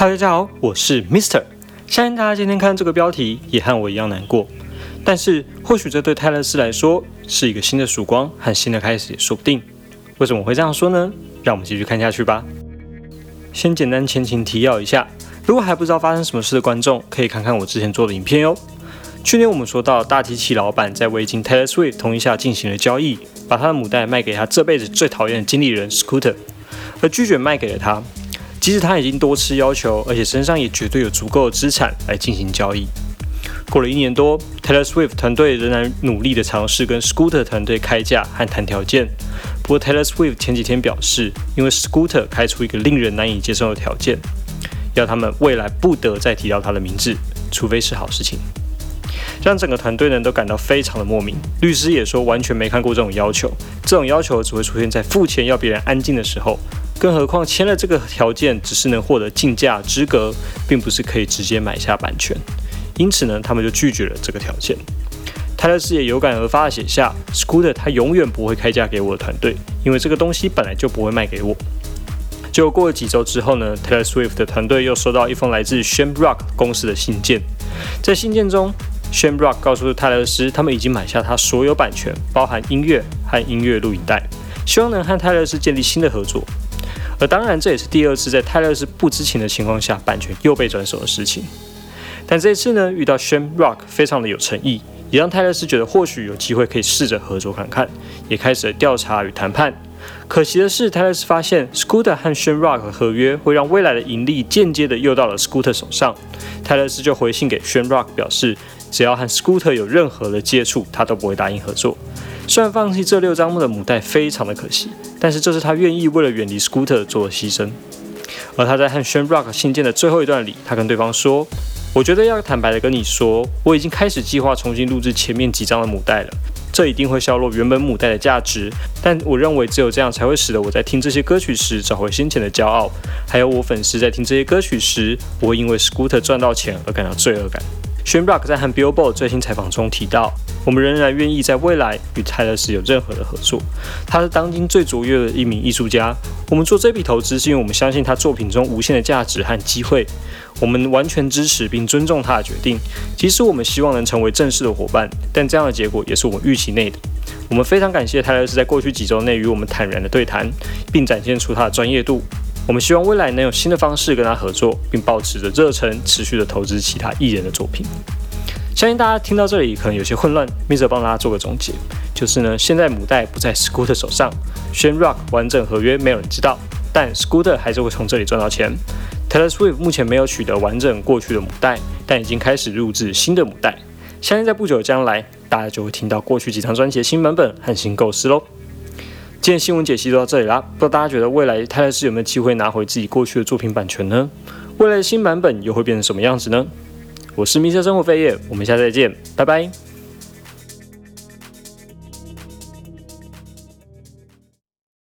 Hello，大家好，我是 Mister。相信大家今天看这个标题也和我一样难过，但是或许这对泰勒斯来说是一个新的曙光和新的开始也说不定。为什么会这样说呢？让我们继续看下去吧。先简单前情提要一下，如果还不知道发生什么事的观众，可以看看我之前做的影片哟。去年我们说到大提琴老板在未经 Taylor Swift 同意下进行了交易，把他的母带卖给他这辈子最讨厌的经理人 Scooter，而拒绝卖给了他。即使他已经多次要求，而且身上也绝对有足够的资产来进行交易。过了一年多，Taylor Swift 团队仍然努力的尝试跟 Scooter 团队开价和谈条件。不过 Taylor Swift 前几天表示，因为 Scooter 开出一个令人难以接受的条件，要他们未来不得再提到他的名字，除非是好事情，让整个团队呢都感到非常的莫名。律师也说完全没看过这种要求，这种要求只会出现在付钱要别人安静的时候。更何况签了这个条件，只是能获得竞价资格，并不是可以直接买下版权。因此呢，他们就拒绝了这个条件。泰勒斯也有感而发的写下：“Scooter 他永远不会开价给我的团队，因为这个东西本来就不会卖给我。”结果过了几周之后呢，Taylor Swift 的团队又收到一封来自 Shamrock 公司的信件。在信件中，Shamrock 告诉泰勒斯，他们已经买下他所有版权，包含音乐和音乐录影带，希望能和泰勒斯建立新的合作。而当然，这也是第二次在泰勒斯不知情的情况下，版权又被转手的事情。但这次呢，遇到 Shamrock 非常的有诚意，也让泰勒斯觉得或许有机会可以试着合作看看，也开始了调查与谈判。可惜的是，泰勒斯发现 Scooter 和 Shamrock 的合约会让未来的盈利间接的又到了 Scooter 手上。泰勒斯就回信给 Shamrock 表示，只要和 Scooter 有任何的接触，他都不会答应合作。虽然放弃这六张木的母带非常的可惜，但是这是他愿意为了远离 Scooter 做的牺牲。而他在和 s h a n Rock 信件的最后一段里，他跟对方说：“我觉得要坦白的跟你说，我已经开始计划重新录制前面几张的母带了。这一定会削弱原本母带的价值，但我认为只有这样才会使得我在听这些歌曲时找回先前的骄傲，还有我粉丝在听这些歌曲时，不会因为 Scooter 赚到钱而感到罪恶感。” Shamrock 在和 Billboard 最新采访中提到。我们仍然愿意在未来与泰勒斯有任何的合作。他是当今最卓越的一名艺术家。我们做这笔投资是因为我们相信他作品中无限的价值和机会。我们完全支持并尊重他的决定，即使我们希望能成为正式的伙伴，但这样的结果也是我们预期内的。我们非常感谢泰勒斯在过去几周内与我们坦然的对谈，并展现出他的专业度。我们希望未来能有新的方式跟他合作，并保持着热忱，持续的投资其他艺人的作品。相信大家听到这里可能有些混乱，Mr 帮大家做个总结，就是呢，现在母带不在 Scooter 手上，Shamrock 完整合约没有人知道，但 Scooter 还是会从这里赚到钱。Taylor Swift 目前没有取得完整过去的母带，但已经开始录制新的母带，相信在不久的将来，大家就会听到过去几张专辑的新版本和新构思喽。今天新闻解析就到这里啦，不知道大家觉得未来泰勒斯有没有机会拿回自己过去的作品版权呢？未来的新版本又会变成什么样子呢？我是迷车生活飞叶，我们下次再见，拜拜。